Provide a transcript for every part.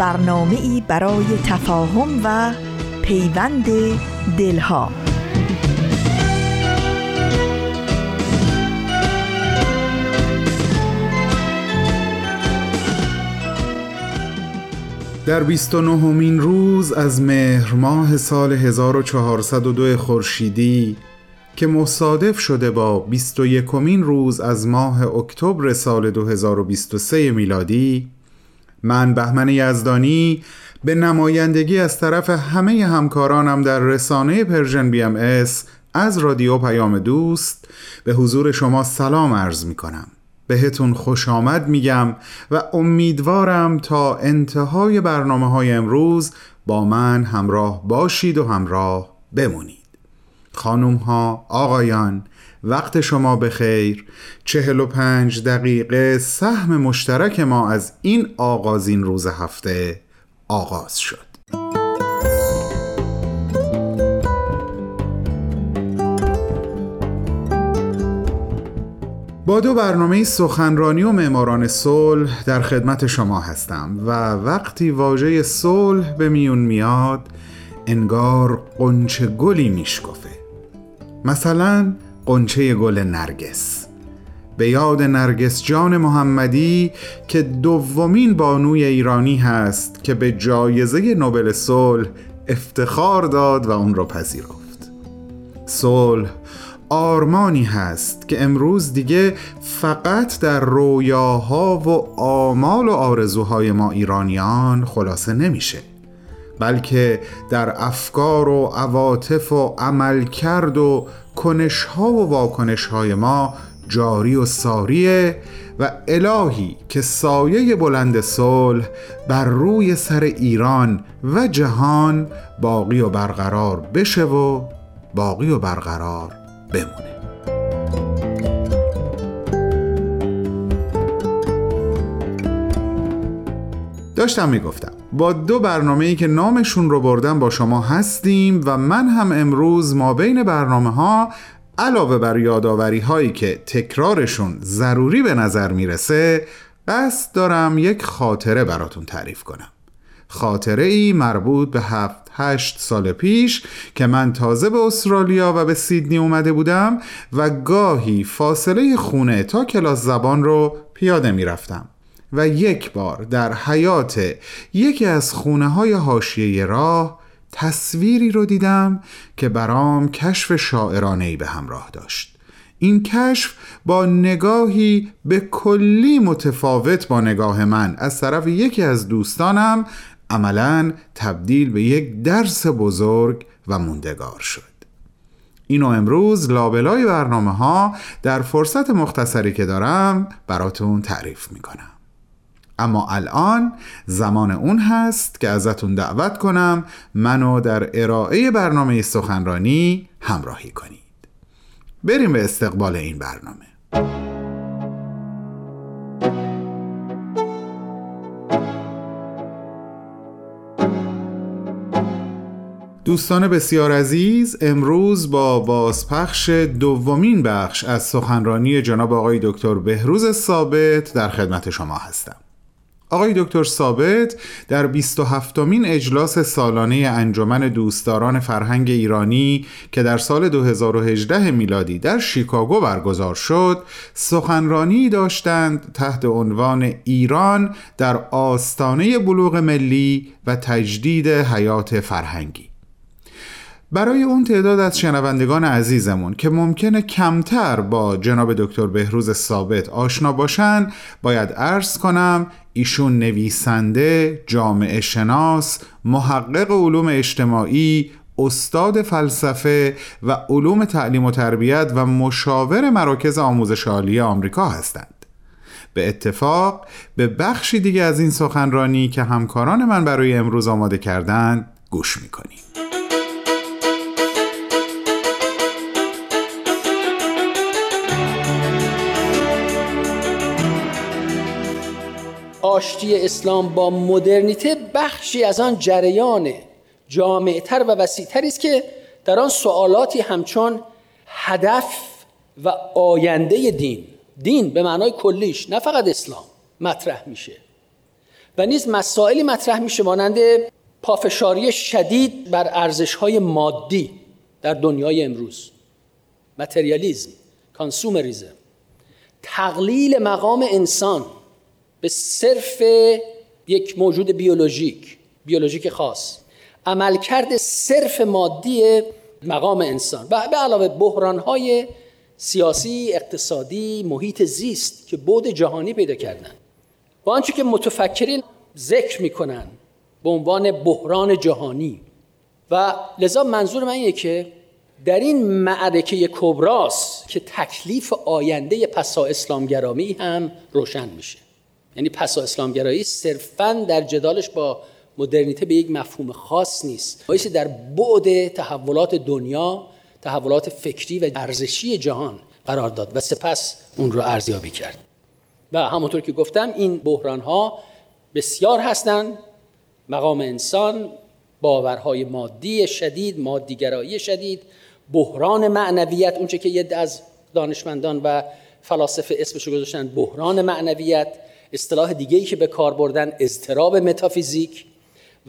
برنامه ای برای تفاهم و پیوند دلها. در 29 همین روز از مهر ماه سال 1402 خورشیدی که مصادف شده با 21 روز از ماه اکتبر سال 2023 میلادی من بهمن یزدانی به نمایندگی از طرف همه همکارانم در رسانه Persian BMS از رادیو پیام دوست به حضور شما سلام عرض می کنم بهتون خوش آمد میگم و امیدوارم تا انتهای برنامه های امروز با من همراه باشید و همراه بمونید. خانم ها آقایان وقت شما به خیر چهل و پنج دقیقه سهم مشترک ما از این آغازین روز هفته آغاز شد. با دو برنامه سخنرانی و معماران صلح در خدمت شما هستم و وقتی واژه صلح به میون میاد انگار قنچه گلی میشکفه. مثلا قنچه گل نرگس. به یاد نرگس جان محمدی که دومین بانوی ایرانی هست که به جایزه نوبل صلح افتخار داد و اون را پذیرفت. صلح آرمانی هست که امروز دیگه فقط در رویاها و آمال و آرزوهای ما ایرانیان خلاصه نمیشه. بلکه در افکار و عواطف و عملکرد و کنش ها و واکنش های ما جاری و ساریه و الهی که سایه بلند صلح بر روی سر ایران و جهان باقی و برقرار بشه و باقی و برقرار بمونه. داشتم می‌گفتم با دو برنامه ای که نامشون رو بردم با شما هستیم و من هم امروز ما بین برنامه ها علاوه بر یاداوری هایی که تکرارشون ضروری به نظر می‌رسه قصد دارم یک خاطره براتون تعریف کنم. خاطره ای مربوط به هفت هشت سال پیش که من تازه به استرالیا و به سیدنی اومده بودم و گاهی فاصله خونه تا کلاس زبان رو پیاده می‌رفتم. و یک بار در حیات یکی از خونه های هاشیه راه تصویری رو دیدم که برام کشف شاعرانه ای به همراه داشت. این کشف با نگاهی به کلی متفاوت با نگاه من. از طرف یکی از دوستانم عملا تبدیل به یک درس بزرگ و موندگار شد. اینو امروز لابلای برنامه ها در فرصت مختصری که دارم براتون تعریف می‌کنم. اما الان زمان اون هست که ازتون دعوت کنم منو در ارائه برنامه سخنرانی همراهی کنید. بریم به استقبال این برنامه. دوستان بسیار عزیز امروز با بازپخش دومین بخش از سخنرانی جناب آقای دکتر بهروز ثابت در خدمت شما هستم. آقای دکتر ثابت در 27 مین اجلاس سالانه انجمن دوستداران فرهنگ ایرانی که در سال 2018 میلادی در شیکاگو برگزار شد سخنرانی داشتند تحت عنوان ایران در آستانه بلوغ ملی و تجدید حیات فرهنگی. برای اون تعداد از شنوندگان عزیزمون که ممکنه کمتر با جناب دکتر بهروز ثابت آشنا باشن باید عرض کنم ایشون نویسنده، جامعه شناس، محقق علوم اجتماعی، استاد فلسفه و علوم تعلیم و تربیت و مشاور مراکز آموزش عالی آمریکا هستند. به اتفاق به بخشی دیگه از این سخنرانی که همکاران من برای امروز آماده کردن گوش می‌کنیم آشتی اسلام با مدرنیته بخشی از آن جریان جامعتر و وسیعتری است که در آن سوالاتی همچون هدف و آینده دین دین به معنای کلیش نه فقط اسلام مطرح میشه و نیز مسائلی مطرح میشه مانند پافشاری شدید بر ارزش های مادی در دنیای امروز متریالیزم کانسومریزم تقلیل مقام انسان به صرف یک موجود بیولوژیک بیولوژیک خاص. عملکرد صرف مادی مقام انسان. و به علاوه بحرانهای سیاسی، اقتصادی، محیط زیست که بود جهانی پیدا کردن. با آنچه که متفکرین ذکر می‌کنن به عنوان بحران جهانی. و لذا منظور من اینه که در این معرکه کبراس که تکلیف آینده پسا اسلامگرامی هم روشن میشه. یعنی پسا اسلامگرایی صرفا در جدالش با مدرنیته به یک مفهوم خاص نیست. بایستی در بعد تحولات دنیا تحولات فکری و ارزشی جهان قرار داد و سپس اون رو ارزیابی کرد. و همونطور که گفتم این بحران ها بسیار هستند. مقام انسان باورهای مادی شدید مادیگرایی شدید بحران معنویت اونچه که یه از دانشمندان و فلاسفه اسمش رو گذاشتن بحران معنویت. اصطلاح دیگه ای که به کار بردن اضطراب متافیزیک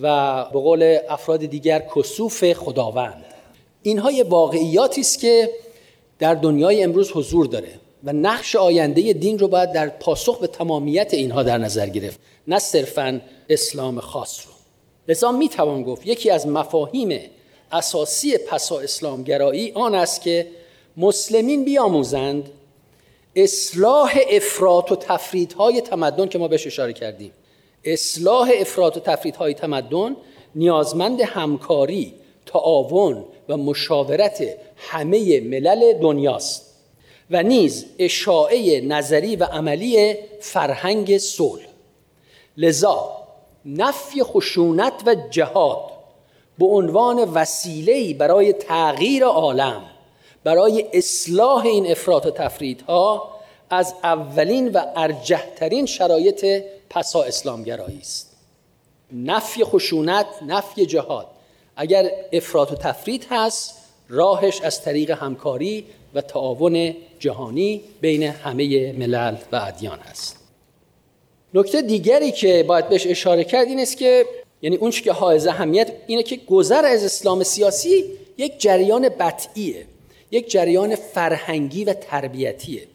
و به قول افراد دیگر کسوف خداوند. اینها یه واقعیاتی است که در دنیای امروز حضور داره و نقش آینده دین رو باید در پاسخ به تمامیت اینها در نظر گرفت نه صرفا اسلام خاص رو. لذا می توان گفت یکی از مفاهیم اساسی پسا اسلامگرایی آن است که مسلمین بیاموزند اصلاح افراط و تفریدهای تمدن که ما بهش اشاره کردیم. اصلاح افراط و تفریدهای تمدن نیازمند همکاری تعاون و مشاورت همه ملل دنیاست و نیز اشاعه نظری و عملی فرهنگ صلح. لذا نفی خشونت و جهاد به عنوان وسیله‌ای برای تغییر عالم برای اصلاح این افراط و تفریدها از اولین و ارجهترین شرایط پسا اسلامگرایی است. نفی خشونت نفی جهاد. اگر افراط و تفرید هست راهش از طریق همکاری و تعاون جهانی بین همه ملل و ادیان است. نکته دیگری که باید بهش اشاره کرد این است که یعنی اون که حائز اهمیت اینه که گذر از اسلام سیاسی یک جریان بطعیه یک جریان فرهنگی و تربیتیه.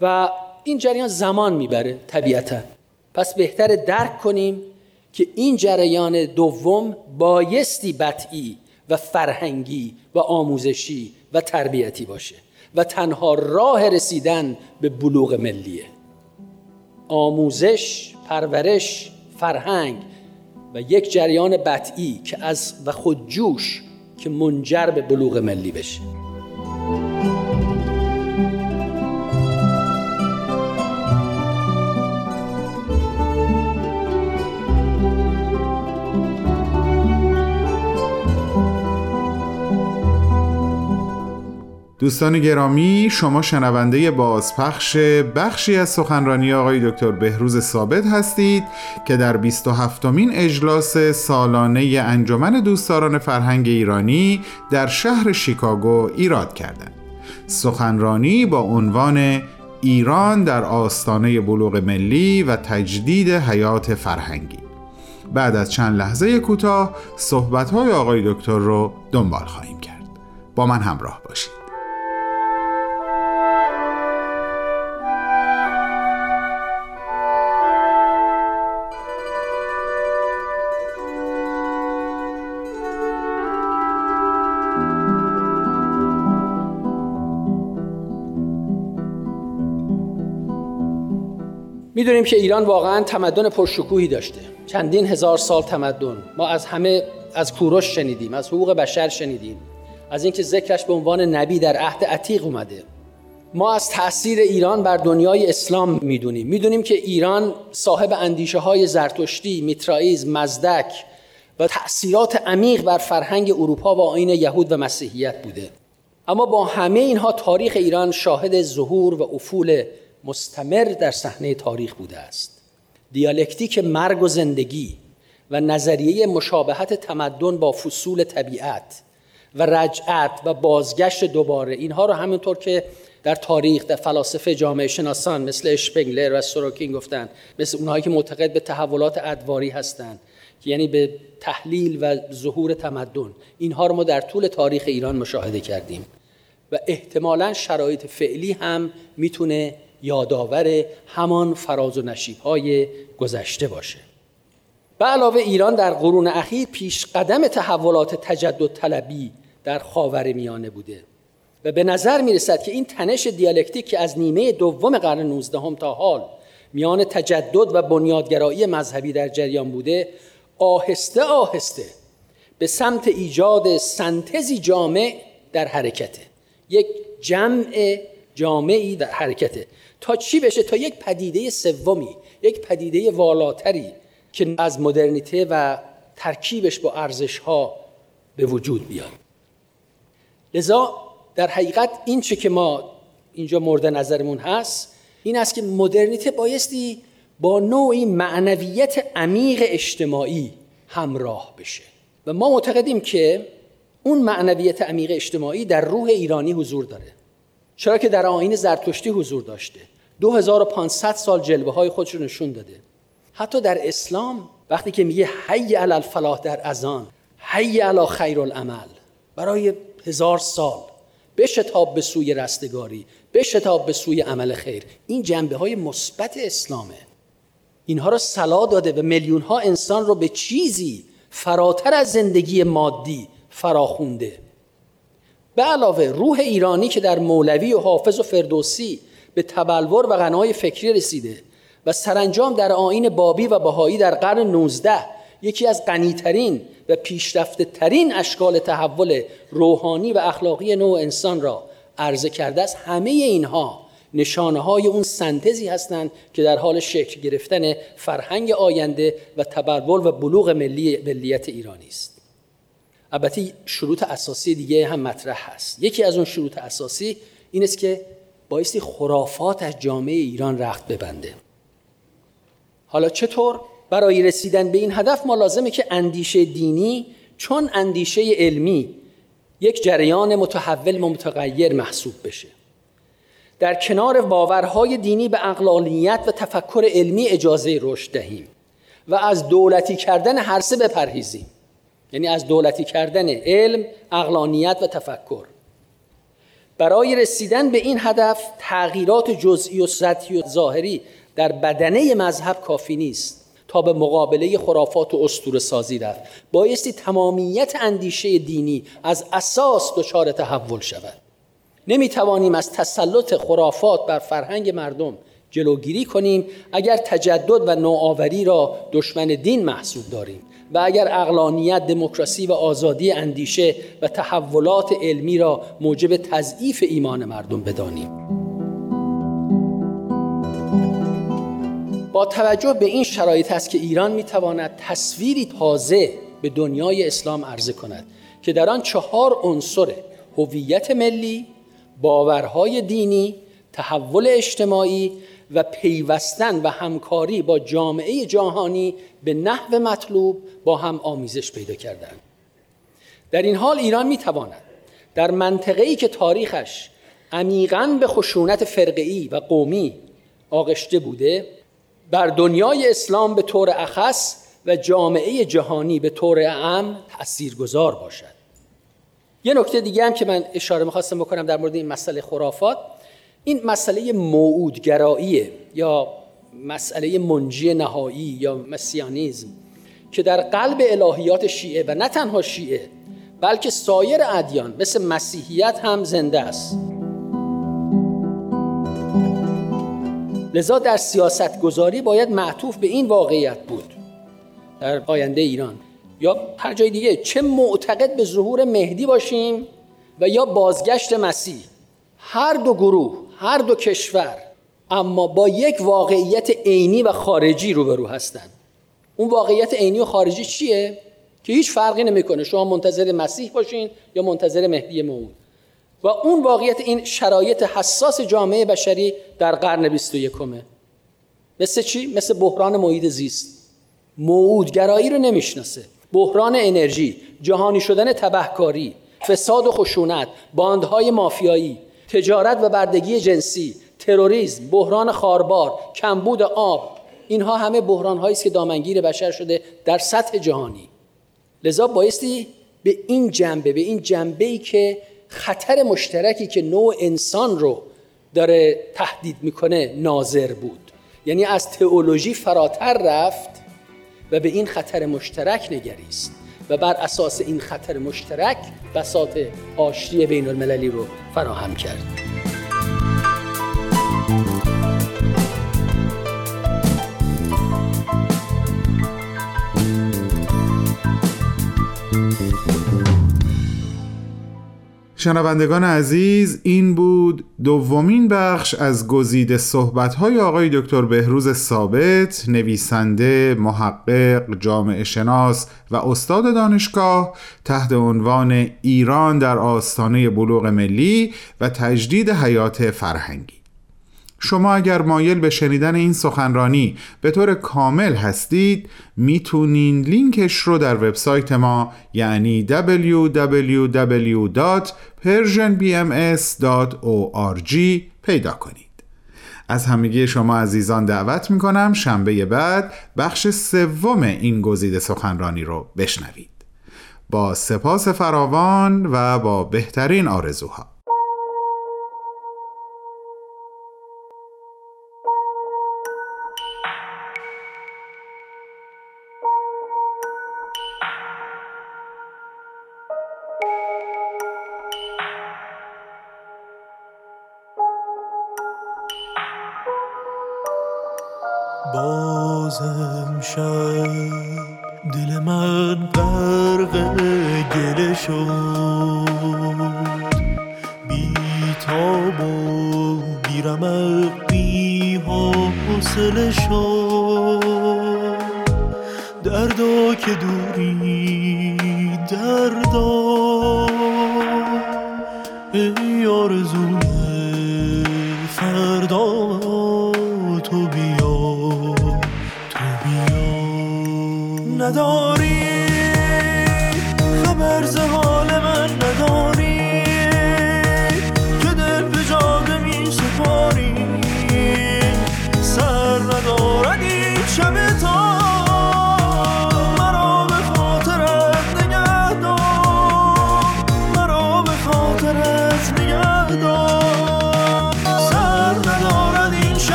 و این جریان زمان می‌بره طبیعتا. پس بهتر درک کنیم که این جریان دوم بایستی بطعی و فرهنگی و آموزشی و تربیتی باشه و تنها راه رسیدن به بلوغ ملیه. آموزش، پرورش، فرهنگ و یک جریان بطعی که از و خودجوش که منجر به بلوغ ملی بشه. دوستان گرامی شما شنونده بازپخش بخشی از سخنرانی آقای دکتر بهروز ثابت هستید که در 27 مین اجلاس سالانه انجمن دوستداران فرهنگ ایرانی در شهر شیکاگو ایراد کردند. سخنرانی با عنوان ایران در آستانه بلوغ ملی و تجدید حیات فرهنگی. بعد از چند لحظه کوتاه صحبت‌های آقای دکتر رو دنبال خواهیم کرد. با من همراه باشید. می‌دونیم که ایران واقعا تمدن پرشکوهی داشته. چندین هزار سال تمدن. ما از همه از کوروش شنیدیم از حقوق بشر شنیدیم. از اینکه ذکرش به عنوان نبی در عهد عتیق اومده. ما از تاثیر ایران بر دنیای اسلام می‌دونیم. می‌دونیم که ایران صاحب اندیشه های زرتشتی، میترائیز، مزدک و تأثیرات عمیق بر فرهنگ اروپا و آین یهود و مسیحیت بوده. اما با همه اینها تاریخ ایران شاهد ظهور و افول مستمر در صحنه تاریخ بوده است. دیالکتیک مرگ و زندگی و نظریه مشابهت تمدن با فصول طبیعت و رجعت و بازگشت دوباره اینها رو همینطور که در تاریخ در فلاسفه جامعه شناسان مثل اشپنگلر و سوروکین گفتن مثل اونهایی که معتقد به تحولات ادواری هستند یعنی به تحلیل و ظهور تمدن. اینها رو ما در طول تاریخ ایران مشاهده کردیم. و احتمالا شرایط فعلی هم می‌تونه یادآور همان فراز و نشیب های گذشته باشه. به علاوه ایران در قرون اخیر پیش قدم تحولات تجدد طلبی در خاور میانه بوده و به نظر می رسد که این تنش دیالکتیک که از نیمه دوم قرن 19 تا حال میان تجدد و بنیادگرایی مذهبی در جریان بوده آهسته آهسته به سمت ایجاد سنتزی جامع در حرکته. یک جمع جامعی در حرکته. تا چی بشه؟ تا یک پدیده سومی یک پدیده والاتری که از مدرنیته و ترکیبش با ارزش ها به وجود بیاد. لذا در حقیقت این چه که ما اینجا مورد نظرمون هست این است که مدرنیته بایستی با نوعی معنویت عمیق اجتماعی همراه بشه. و ما معتقدیم که اون معنویت عمیق اجتماعی در روح ایرانی حضور داره. چرا که در آین زرتشتی حضور داشته. 2500 سال جلوه های خودش رو نشون داده. حتی در اسلام وقتی که میگه حی علی الفلاح در اذان حی علی خیر العمل برای هزار سال بشتاب به سوی رستگاری بشتاب به سوی عمل خیر. این جنبه های مثبت اسلامه. اینها رو سلا داده و میلیون ها انسان رو به چیزی فراتر از زندگی مادی فراخونده. به علاوه روح ایرانی که در مولوی و حافظ و فردوسی به تبلور و غنای فکری رسیده و سرانجام در آین بابی و بهایی در قرن 19 یکی از غنیترین و پیشرفته ترین اشکال تحول روحانی و اخلاقی نوع انسان را عرضه کرده است همه اینها نشانه های اون سنتزی هستند که در حال شکل گرفتن فرهنگ آینده و تبلور و بلوغ ملی ملیت ایرانی است. البته شروط اساسی دیگه هم مطرح هست. یکی از اون شروط اساسی این است که بایستی خرافات از جامعه ایران رخت ببنده. حالا چطور برای رسیدن به این هدف؟ ما لازمه که اندیشه دینی چون اندیشه علمی یک جریان متحول و متغیر محسوب بشه. در کنار باورهای دینی به اقلانیت و تفکر علمی اجازه رشد دهیم و از دولتی کردن هر سه بپرهیزیم. یعنی از دولتی کردن علم، اقلانیت و تفکر. برای رسیدن به این هدف تغییرات جزئی و سطحی و ظاهری در بدنه مذهب کافی نیست تا به مقابله خرافات و اسطوره سازی رفت. بایستی تمامیت اندیشه دینی از اساس دچار تحول شود. نمی توانیم از تسلط خرافات بر فرهنگ مردم جلوگیری کنیم اگر تجدد و نوآوری را دشمن دین محسوب داریم. و اگر اقلانیت دموکراسی و آزادی اندیشه و تحولات علمی را موجب تضعیف ایمان مردم بدانیم. با توجه به این شرایط است که ایران می‌تواند تصویری تازه به دنیای اسلام عرضه کند که در آن چهار عنصر هویت ملی باورهای دینی تحول اجتماعی و پیوستن و همکاری با جامعه جهانی به نحو مطلوب با هم آمیزش پیدا کردند در این حال ایران می‌تواند در منطقه‌ای که تاریخش عمیقا به خشونت فرقه‌ای و قومی آغشته بوده بر دنیای اسلام به طور اخص و جامعه جهانی به طور اعم تاثیرگذار باشد. یه نکته دیگه هم که من اشاره می‌خواستم بکنم در مورد این مسئله خرافات این مسئله موعودگراییه یا مسئله منجی نهایی یا مسیانیزم که در قلب الهیات شیعه و نه تنها شیعه بلکه سایر ادیان مثل مسیحیت هم زنده است. لذا در سیاست گذاری باید معطوف به این واقعیت بود. در آینده ایران. یا هر جای دیگه چه معتقد به ظهور مهدی باشیم و یا بازگشت مسیح. هر دو گروه هر دو کشور اما با یک واقعیت عینی و خارجی روبرو هستند اون واقعیت عینی و خارجی چیه؟ که هیچ فرقی نمی‌کنه. شما منتظر مسیح باشین یا منتظر مهدی موعود و اون واقعیت این شرایط حساس جامعه بشری در قرن 21 مثل چی؟ مثل بحران محیط زیست. موعودگرایی رو نمی‌شناسه. بحران انرژی جهانی شدن تبهکاری فساد و خشونت باندهای مافیایی تجارت و بردگی جنسی تروریسم بحران خاربار کمبود آب اینها همه بحران است که دامنگیر بشر شده در سطح جهانی. لذا بایستی به این جنبه به این جنبه ای که خطر مشترکی که نوع انسان رو داره تهدید می‌کنه ناظر بود. یعنی از تئولوژی فراتر رفت و به این خطر مشترک نگریست. و بر اساس این خطر مشترک بساط آشتی بین المللی رو فراهم کرد. شنوندگان عزیز این بود دومین بخش از گزیده صحبت‌های آقای دکتر بهروز ثابت نویسنده، محقق، جامعه شناس و استاد دانشگاه تحت عنوان ایران در آستانه بلوغ ملی و تجدید حیات فرهنگی. شما اگر مایل به شنیدن این سخنرانی به طور کامل هستید می‌تونین لینکش رو در وبسایت ما یعنی www.persianbms.org پیدا کنید. از همگی شما عزیزان دعوت می‌کنم شنبه بعد بخش سوم این گزیده سخنرانی رو بشنوید. با سپاس فراوان و با بهترین آرزوها.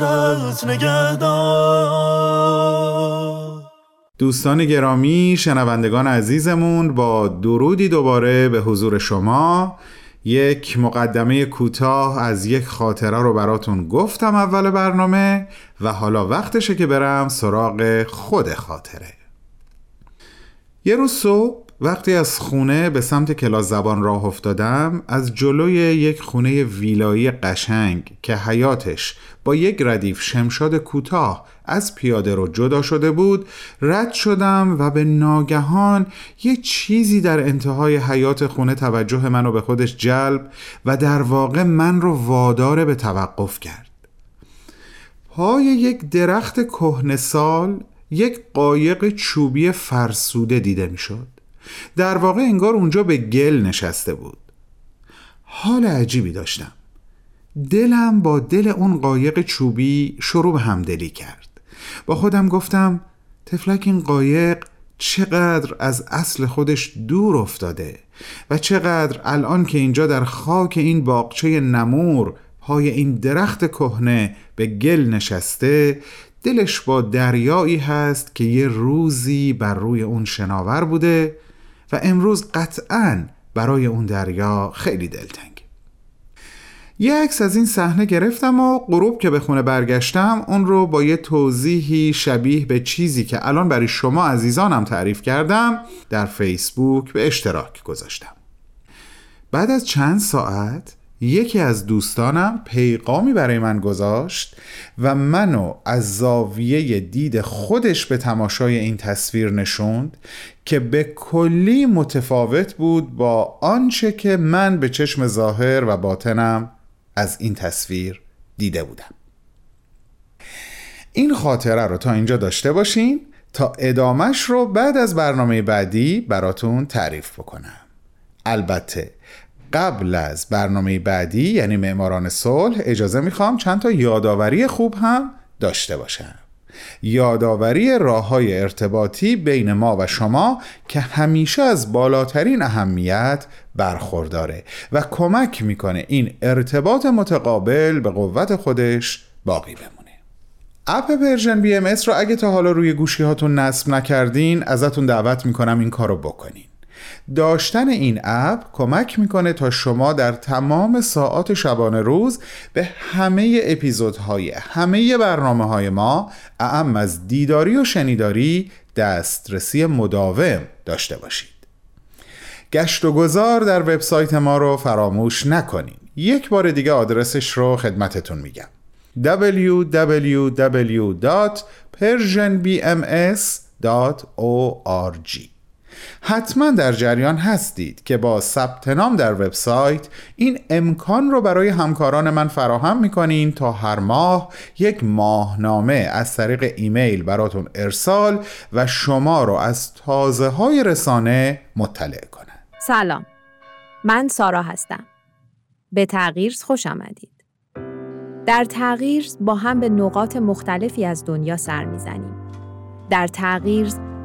به خاطرت نگه دار دوستان گرامی شنوندگان عزیزمون با درودی دوباره به حضور شما. یک مقدمه کوتاه از یک خاطره رو براتون گفتم اول برنامه و حالا وقتشه که برم سراغ خود خاطره. یه روز صبح وقتی از خونه به سمت کلاس زبان راه افتادم از جلوی یک خونه ویلایی قشنگ که حیاتش با یک ردیف شمشاد کوتاه از پیاده رو جدا شده بود رد شدم و به ناگهان یه چیزی در انتهای حیات خونه توجه منو به خودش جلب و در واقع من رو وادار به توقف کرد پای یک درخت کهنسال یک قایق چوبی فرسوده دیده می‌شد. در واقع انگار اونجا به گل نشسته بود. حال عجیبی داشتم. دلم با دل اون قایق چوبی شروع به همدلی کرد. با خودم گفتم تفلک این قایق چقدر از اصل خودش دور افتاده و چقدر الان که اینجا در خاک این باغچه نمور پای این درخت کهنه به گل نشسته دلش با دریایی هست که یه روزی بر روی اون شناور بوده و امروز قطعا برای اون دریا خیلی دلتنگ. یه عکس از این صحنه گرفتم و غروب که به خونه برگشتم اون رو با یه توضیحی شبیه به چیزی که الان برای شما عزیزانم تعریف کردم در فیسبوک به اشتراک گذاشتم. بعد از چند ساعت یکی از دوستانم پیغامی برای من گذاشت و منو از زاویه دید خودش به تماشای این تصویر نشوند که به کلی متفاوت بود با آنچه که من به چشم ظاهر و باطنم از این تصویر دیده بودم. این خاطره رو تا اینجا داشته باشین تا ادامش رو بعد از برنامه بعدی براتون تعریف بکنم. البته قبل از برنامه بعدی یعنی معماران صلح اجازه می‌خوام چند تا یادآوری خوب هم داشته باشم. یادآوری راه های ارتباطی بین ما و شما که همیشه از بالاترین اهمیت برخورداره و کمک می‌کنه این ارتباط متقابل به قوت خودش باقی بمونه. app Persian BMS رو اگه تا حالا روی گوشی هاتون نصب نکردین ازتون دعوت می‌کنم این کارو بکنین. داشتن این app کمک می‌کنه تا شما در تمام ساعات شبانه روز به همه اپیزودهای همه برنامه های ما اعم از دیداری و شنیداری دسترسی مداوم داشته باشید. گشت و گذار در وبسایت ما رو فراموش نکنید یک بار دیگه آدرسش رو خدمتتون میگم. www.persianbms.org حتما در جریان هستید که با ثبت نام در وبسایت این امکان رو برای همکاران من فراهم می‌کنین تا هر ماه یک ماهنامه از طریق ایمیل براتون ارسال و شما رو از تازه های رسانه مطلع کنن. سلام. من سارا هستم. به تغییر خوش آمدید. در تغییر با هم به نقاط مختلفی از دنیا سر می‌زنیم. در تغییر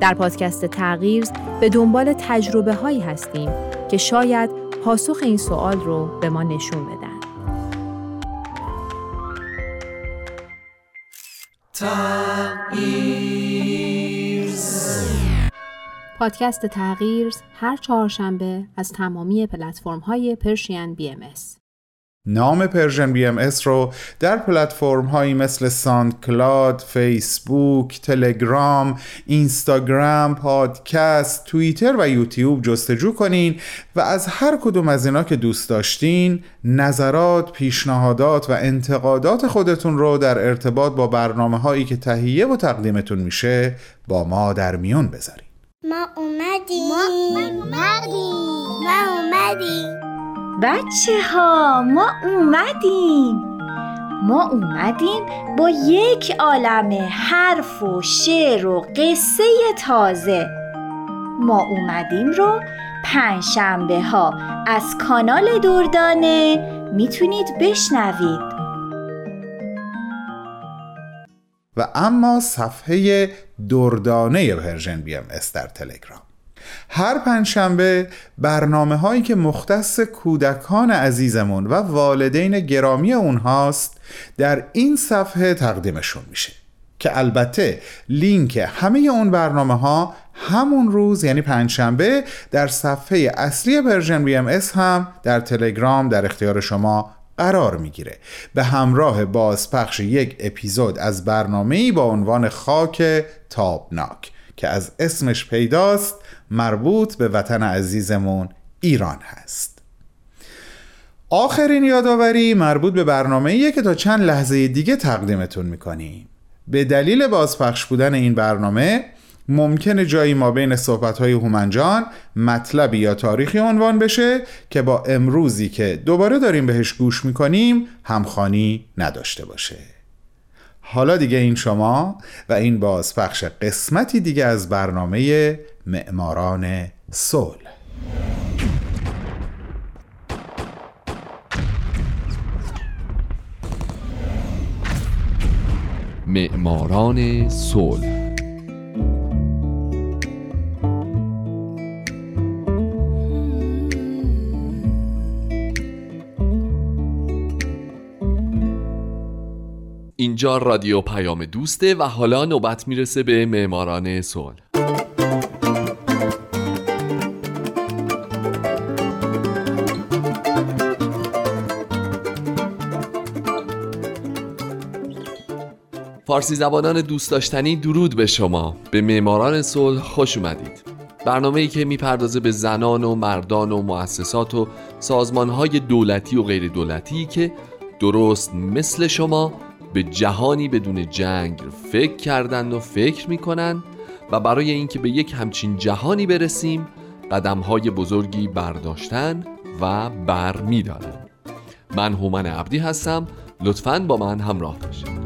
در پادکست تغییر به دنبال تجربه هایی هستیم که شاید پاسخ این سوال رو به ما نشون بدن. پادکست تغییر هر چهارشنبه از تمامی پلتفرم های Persian BMS نام Persian BMS رو در پلتفرم هایی مثل SoundCloud، فیسبوک، تلگرام، اینستاگرام، پادکست، توییتر و یوتیوب جستجو کنین و از هر کدوم از اینا که دوست داشتین نظرات، پیشنهادات و انتقادات خودتون رو در ارتباط با برنامه هایی که تهیه و تقدیمتون میشه با ما در میون بذارین. ما اومدیم. ما اومدیم. ما اومدیم. بچه ها ما اومدیم. ما اومدیم با یک عالم حرف و شعر و قصه تازه. ما اومدیم رو پنجشنبه ها از کانال دردانه. می‌تونید بشنوید. و اما صفحه دردانه Persian BMS در تلگرام. هر پنجشنبه برنامه هایی که مختص کودکان عزیزمون و والدین گرامی اونهاست در این صفحه تقدیمشون میشه. که البته لینک همه اون برنامه ها همون روز یعنی پنجشنبه در صفحه اصلی Persian BMS هم در تلگرام در اختیار شما قرار می‌گیره. به همراه بازپخش یک اپیزود از برنامه‌ای با عنوان خاک تابناک که از اسمش پیداست مربوط به وطن عزیزمون ایران هست. آخرین یادآوری مربوط به برنامه که تا چند لحظه دیگه تقدیمتون می‌کنیم. به دلیل بازپخش بودن این برنامه ممکنه جایی ما بین صحبت‌های هومنجان مطلبی یا تاریخی عنوان بشه که با امروزی که دوباره داریم بهش گوش می‌کنیم همخانی نداشته باشه. حالا دیگه این شما و این بازپخش قسمتی دیگه از برنامه معماران صلح. معماران صلح. اینجا رادیو پیام دوسته و حالا نوبت می‌رسه به معماران صلح. فارسی زبانان دوست داشتنی درود به شما. به معماران صلح خوش اومدید. برنامه ای که می‌پردازه به زنان و مردان و مؤسسات و سازمان های دولتی و غیر دولتی که درست مثل شما به جهانی بدون جنگ فکر کردند و فکر می‌کنن و برای اینکه به یک همچین جهانی برسیم قدم های بزرگی برداشتن و بر میدارن من هومن عبدی هستم. لطفاً با من همراه باشید.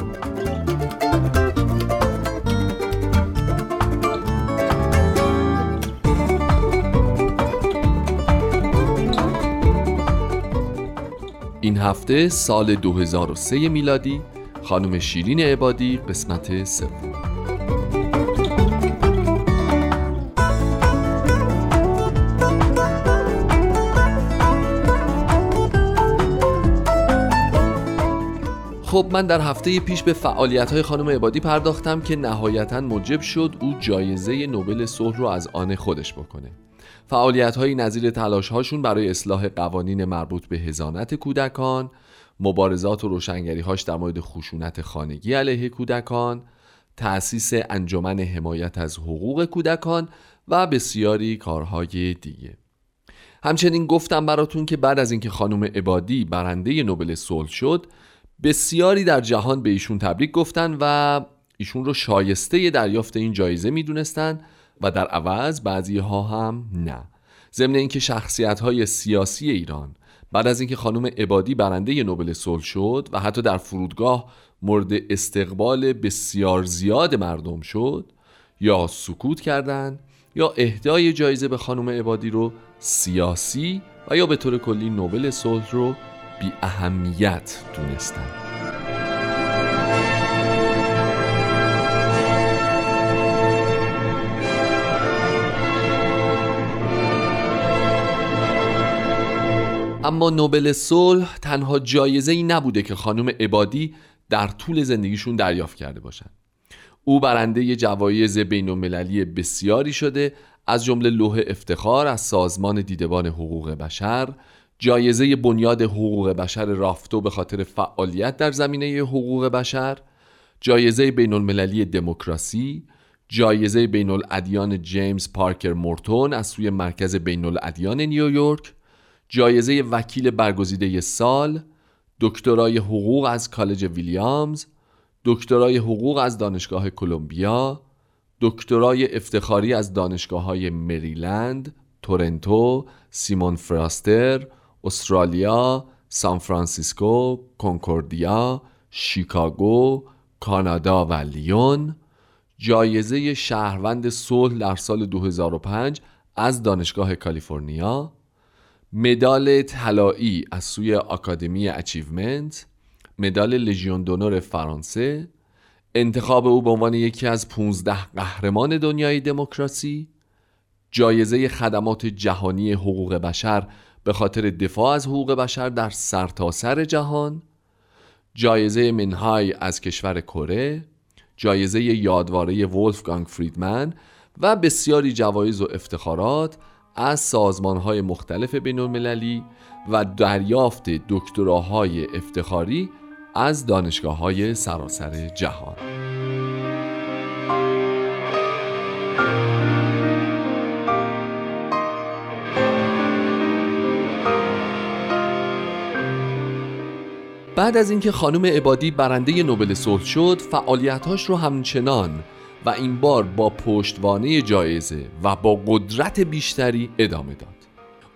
این هفته سال 2003 میلادی خانم شیرین عبادی قسمت سوم. خب من در هفته پیش به فعالیت های خانم عبادی پرداختم که نهایتا موجب شد او جایزه نوبل صلح رو از آن خودش بکنه. فعالیت های نظیر تلاش هاشون برای اصلاح قوانین مربوط به هزانت کودکان مبارزات و روشنگری هاش در مورد خشونت خانگی علیه کودکان تأسیس انجمن حمایت از حقوق کودکان و بسیاری کارهای دیگه. همچنین گفتم براتون که بعد از اینکه خانم عبادی برنده نوبل صلح شد بسیاری در جهان به ایشون تبریک گفتن و ایشون رو شایسته دریافت این جایزه می‌دونستن و در عوض بعضی ها هم نه. ضمن اینکه شخصیت های سیاسی ایران بعد از اینکه خانم عبادی برنده نوبل صلح شد و حتی در فرودگاه مورد استقبال بسیار زیاد مردم شد یا سکوت کردند یا اهدای جایزه به خانم عبادی رو سیاسی و یا به طور کلی نوبل صلح رو بی اهمیت دونستند اما نوبل صلح تنها جایزه ای نبوده که خانم عبادی در طول زندگیشون دریافت کرده باشند. او برنده جوایز بین المللی بسیاری شده از جمله لوح افتخار از سازمان دیدبان حقوق بشر، جایزه بنیاد حقوق بشر رافتو به خاطر فعالیت در زمینه حقوق بشر جایزه بین المللی دموکراسی جایزه بین الادیان جیمز پارکر مورتون از سوی مرکز بین الادیان نیویورک جایزه وکیل برگزیده سال دکترای حقوق از کالج ویلیامز دکترای حقوق از دانشگاه کلمبیا دکترای افتخاری از دانشگاه های مریلند، تورنتو، سیمون فریزر، استرالیا، سان فرانسیسکو، کنکوردیا، شیکاگو، کانادا و لیون. جایزه شهروند صلح در سال 2005 از دانشگاه کالیفرنیا. مدال طلایی از سوی آکادمی Achievement مدال لژیون دونور فرانسه انتخاب او به عنوان یکی از 15 قهرمان دنیای دموکراسی جایزه خدمات جهانی حقوق بشر به خاطر دفاع از حقوق بشر در سرتاسر سر جهان جایزه منهای از کشور کره جایزه یادواره ولفگانگ فریدمن و بسیاری جوایز و افتخارات از سازمانهای مختلف بین المللی و دریافت دکتراهای افتخاری از دانشگاه های سراسر جهان. بعد از اینکه خانم عبادی برنده نوبل صلح شد فعالیتاش رو همچنان و این بار با پشتوانه جایزه و با قدرت بیشتری ادامه داد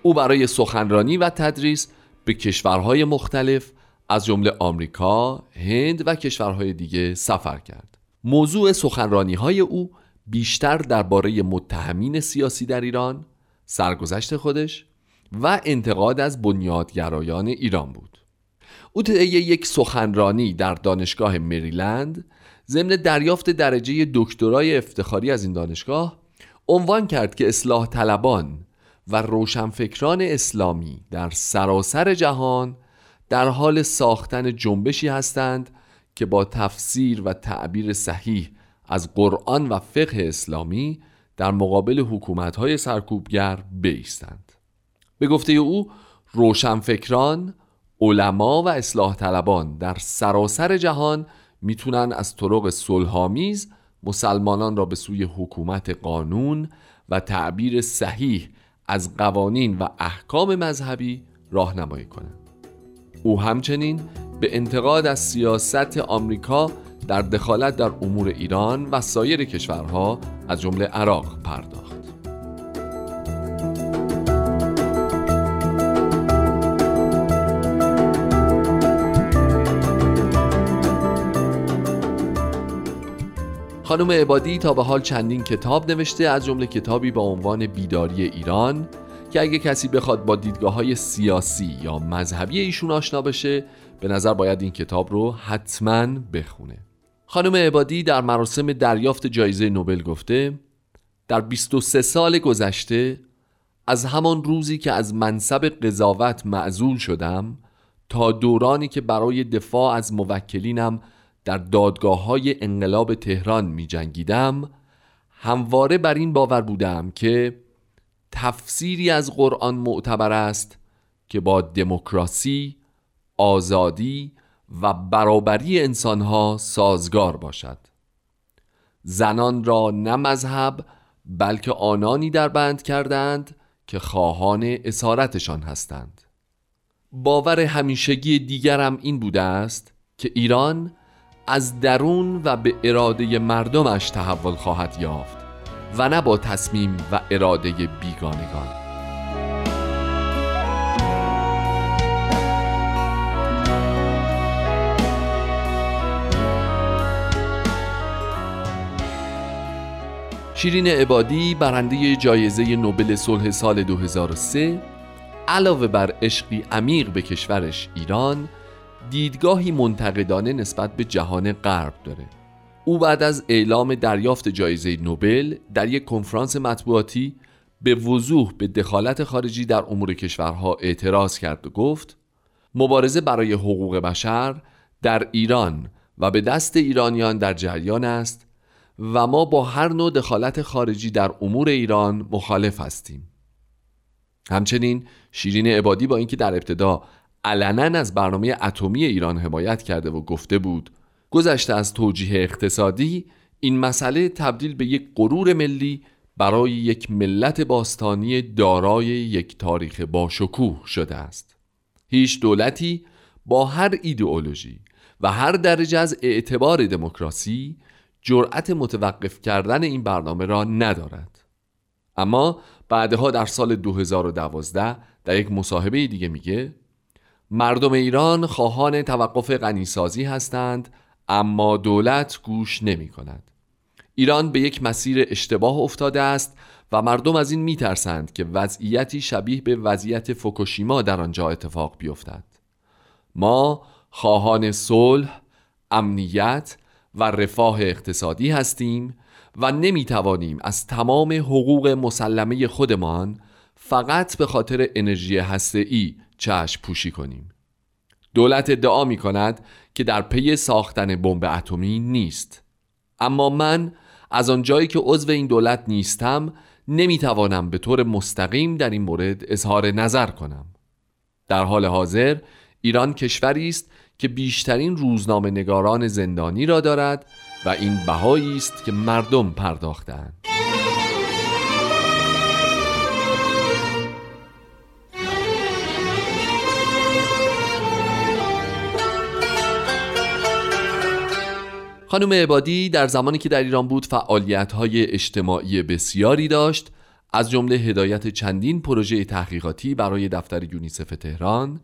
او برای سخنرانی و تدریس به کشورهای مختلف از جمله آمریکا، هند و کشورهای دیگه سفر کرد. موضوع سخنرانی های او بیشتر درباره متهمین سیاسی در ایران، سرگذشت خودش و انتقاد از بنیادگرایان ایران بود. او طی یک سخنرانی در دانشگاه مریلند ضمن دریافت درجه دکترای افتخاری از این دانشگاه عنوان کرد که اصلاح طلبان و روشنفکران اسلامی در سراسر جهان در حال ساختن جنبشی هستند که با تفسیر و تعبیر صحیح از قرآن و فقه اسلامی در مقابل حکومت‌های سرکوبگر بیستند. به گفته او روشنفکران علما و اصلاح طلبان در سراسر جهان می‌تونن از طرق صلحآمیز مسلمانان را به سوی حکومت قانون و تعبیر صحیح از قوانین و احکام مذهبی راهنمایی کنند. او همچنین به انتقاد از سیاست آمریکا در دخالت در امور ایران و سایر کشورها از جمله عراق پرداخت. خانم عبادی تا به حال چندین کتاب نوشته از جمله کتابی با عنوان بیداری ایران که اگه کسی بخواد با دیدگاه های سیاسی یا مذهبی ایشون آشنا بشه به نظر باید این کتاب رو حتما بخونه. خانم عبادی در مراسم دریافت جایزه نوبل گفته در 23 سال گذشته از همان روزی که از منصب قضاوت معزول شدم تا دورانی که برای دفاع از موکلینم در دادگاه های انقلاب تهران می جنگیدم همواره بر این باور بودم که تفسیری از قرآن معتبر است که با دموکراسی، آزادی و برابری انسانها سازگار باشد. زنان را نه مذهب بلکه آنانی در بند کردند که خواهان اسارتشان هستند. باور همیشگی دیگرم این بوده است که ایران از درون و به اراده مردمش تحول خواهد یافت و نه با تصمیم و اراده بیگانگان. شیرین عبادی برنده جایزه نوبل صلح سال 2003 علاوه بر عشقی عمیق به کشورش ایران دیدگاهی منتقدانه نسبت به جهان غرب داره. او بعد از اعلام دریافت جایزه نوبل در یک کنفرانس مطبوعاتی به وضوح به دخالت خارجی در امور کشورها اعتراض کرد و گفت مبارزه برای حقوق بشر در ایران و به دست ایرانیان در جریان است و ما با هر نوع دخالت خارجی در امور ایران مخالف هستیم. همچنین شیرین عبادی با اینکه در ابتدا علنا از برنامه اتمی ایران حمایت کرده و گفته بود گذشته از توجیه اقتصادی این مسئله تبدیل به یک غرور ملی برای یک ملت باستانی دارای یک تاریخ باشکوه شده است. هیچ دولتی با هر ایدئولوژی و هر درجه از اعتبار دموکراسی جرأت متوقف کردن این برنامه را ندارد. اما بعدها در سال 2012 در یک مصاحبه دیگه میگه مردم ایران خواهان توقف غنیسازی هستند اما دولت گوش نمی کند. ایران به یک مسیر اشتباه افتاده است و مردم از این میترسند که وضعیتی شبیه به وضعیت فوکوشیما در آنجا اتفاق بیفتد. ما خواهان صلح، امنیت و رفاه اقتصادی هستیم و نمی توانیم از تمام حقوق مسلمه خودمان فقط به خاطر انرژی ای چشم پوشی کنیم. دولت ادعا می کند که در پی ساختن بمب اتمی نیست. اما من از آنجایی که عضو این دولت نیستم نمی توانم به طور مستقیم در این مورد اظهار نظر کنم. در حال حاضر ایران کشوری است که بیشترین روزنامه نگاران زندانی را دارد و این بهایی است که مردم پرداختند خانم عبادی در زمانی که در ایران بود فعالیت های اجتماعی بسیاری داشت از جمله هدایت چندین پروژه تحقیقاتی برای دفتر یونیسف تهران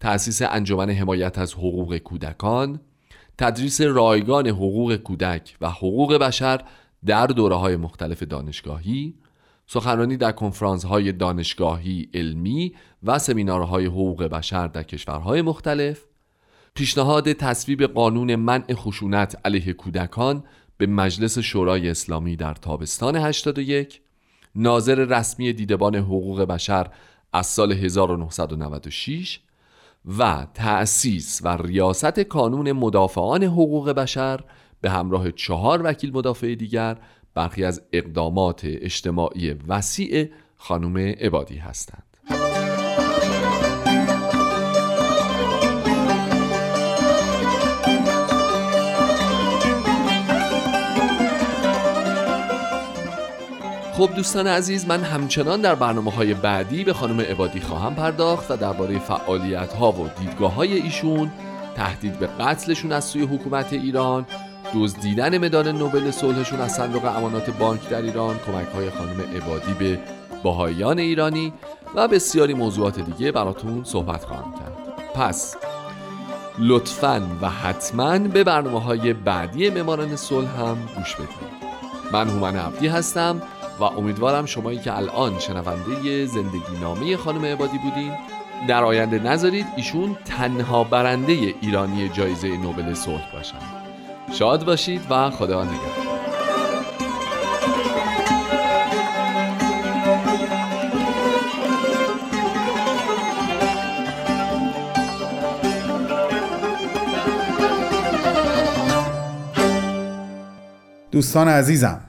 تأسیس انجمن حمایت از حقوق کودکان تدریس رایگان حقوق کودک و حقوق بشر در دوره های مختلف دانشگاهی سخنرانی در کنفرانس های دانشگاهی علمی و سمینارهای حقوق بشر در کشورهای مختلف پیشنهاد تصویب قانون منع خشونت علیه کودکان به مجلس شورای اسلامی در تابستان 81 ناظر رسمی دیدبان حقوق بشر از سال 1996 و تأسیس و ریاست کانون مدافعان حقوق بشر به همراه چهار وکیل مدافع دیگر برخی از اقدامات اجتماعی وسیع خانم عبادی هستند. خب دوستان عزیز من همچنان در برنامه های بعدی به خانم عبادی خواهم پرداخت و درباره فعالیت ها و دیدگاه های ایشون تهدید به قتلشون از سوی حکومت ایران دزدیدن مدال نوبل صلحشون از صندوق امانات بانک در ایران کمک های خانم عبادی به باهایان ایرانی و بسیاری موضوعات دیگه براتون صحبت خواهم کرد. پس لطفا و حتما به برنامه های بعدی مماران صلح هم گوش بدید. من هومن عبدی هستم. و امیدوارم شمایی که الان شنونده زندگی نامه خانم عبادی بودین. در آینده نذارید ایشون تنها برنده ایرانی جایزه نوبل صلح باشن. شاد باشید و خدا نگهدار دوستان عزیزم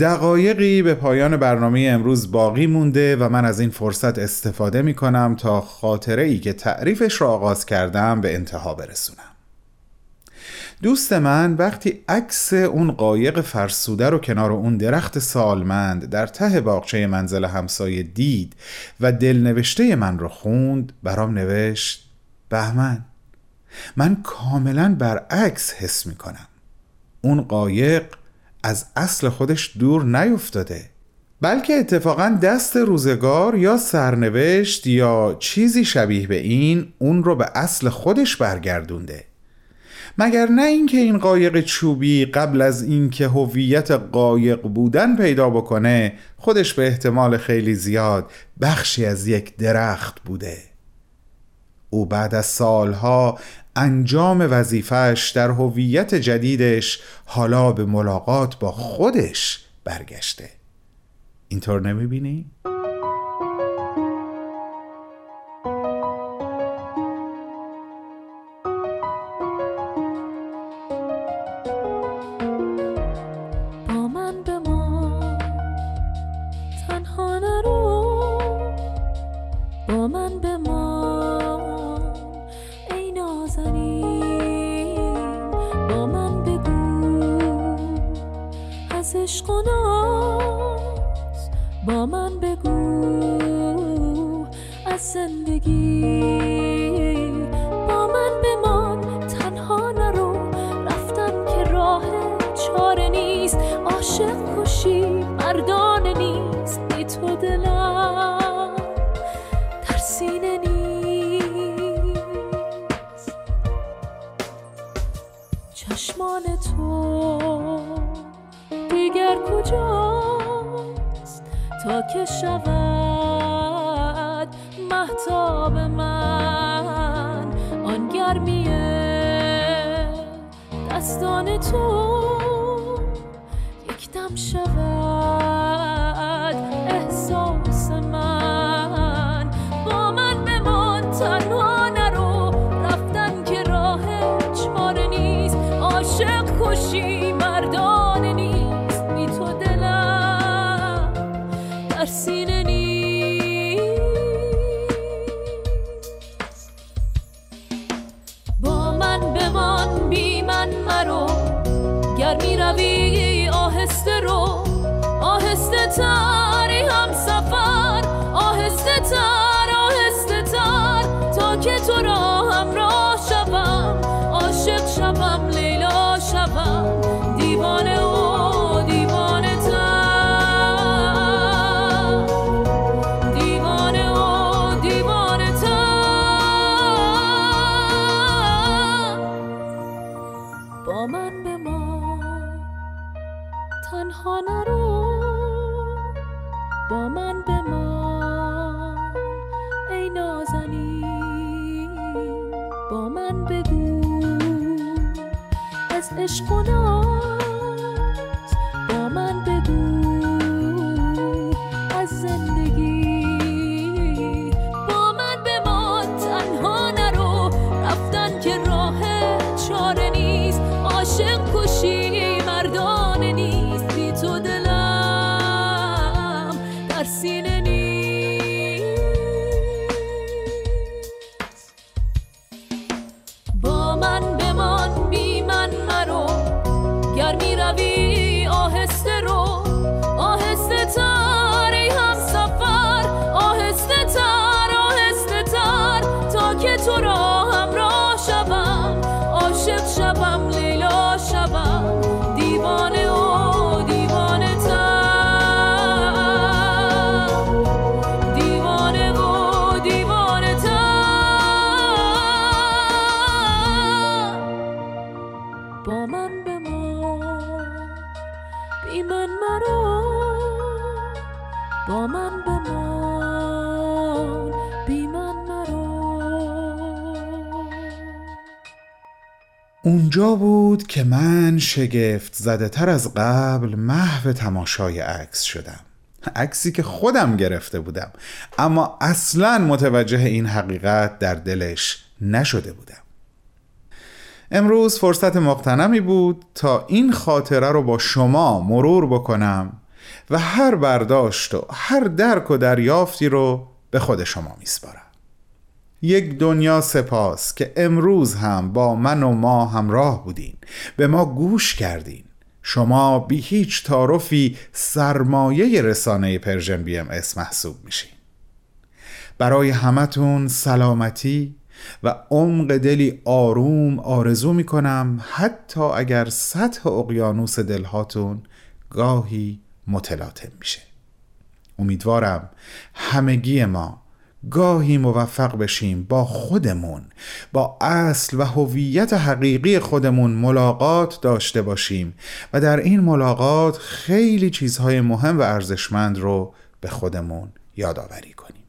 دقایقی به پایان برنامه امروز باقی مونده و من از این فرصت استفاده می کنم تا خاطره ای که تعریفش را آغاز کردم به انتها برسونم. دوست من وقتی عکس اون قایق فرسوده رو کنار اون درخت سالمند در ته باغچه منزل همسایه دید و دلنوشته من رو خوند برام نوشت بهمن من کاملا برعکس حس می کنم اون قایق از اصل خودش دور نیفتاده بلکه اتفاقا دست روزگار یا سرنوشت یا چیزی شبیه به این اون رو به اصل خودش برگردونده. مگر نه اینکه این قایق چوبی قبل از اینکه هویت قایق بودن پیدا بکنه خودش به احتمال خیلی زیاد بخشی از یک درخت بوده. او بعد از سالها انجام وظیفش در هویت جدیدش حالا به ملاقات با خودش برگشته اینطور نمی‌بینی؟ در اونجا بود که من شگفت زده تر از قبل محو تماشای عکس شدم. عکسی که خودم گرفته بودم. اما اصلا متوجه این حقیقت در دلش نشده بودم. امروز فرصت مقتنمی بود تا این خاطره رو با شما مرور بکنم و هر برداشت و هر درک و دریافتی رو به خود شما میسپارم. یک دنیا سپاس که امروز هم با من و ما همراه بودین. به ما گوش کردین. شما بی هیچ تعارفی سرمایه رسانه Persian BMS محسوب میشین. برای همتون سلامتی و عمق دلی آروم آرزو می‌کنم حتی اگر سطح اقیانوس دلهاتون گاهی متلاطم میشه. امیدوارم همگی ما گاهی موفق بشیم با خودمون با اصل و هویت حقیقی خودمون ملاقات داشته باشیم و در این ملاقات خیلی چیزهای مهم و ارزشمند رو به خودمون یادآوری کنیم.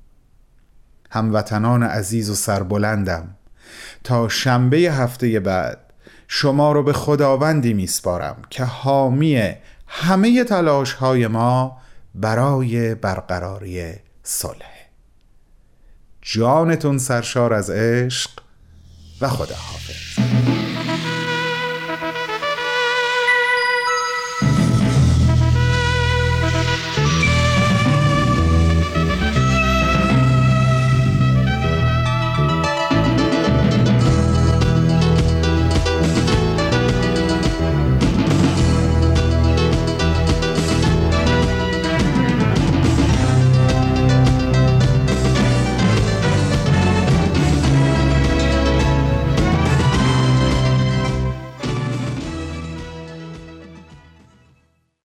هموطنان عزیز و سربلندم تا شنبه هفته بعد شما رو به خداوندی میسپارم که حامی همه تلاش های ما برای برقراری صلح. جانتون سرشار از عشق و خداحافظ.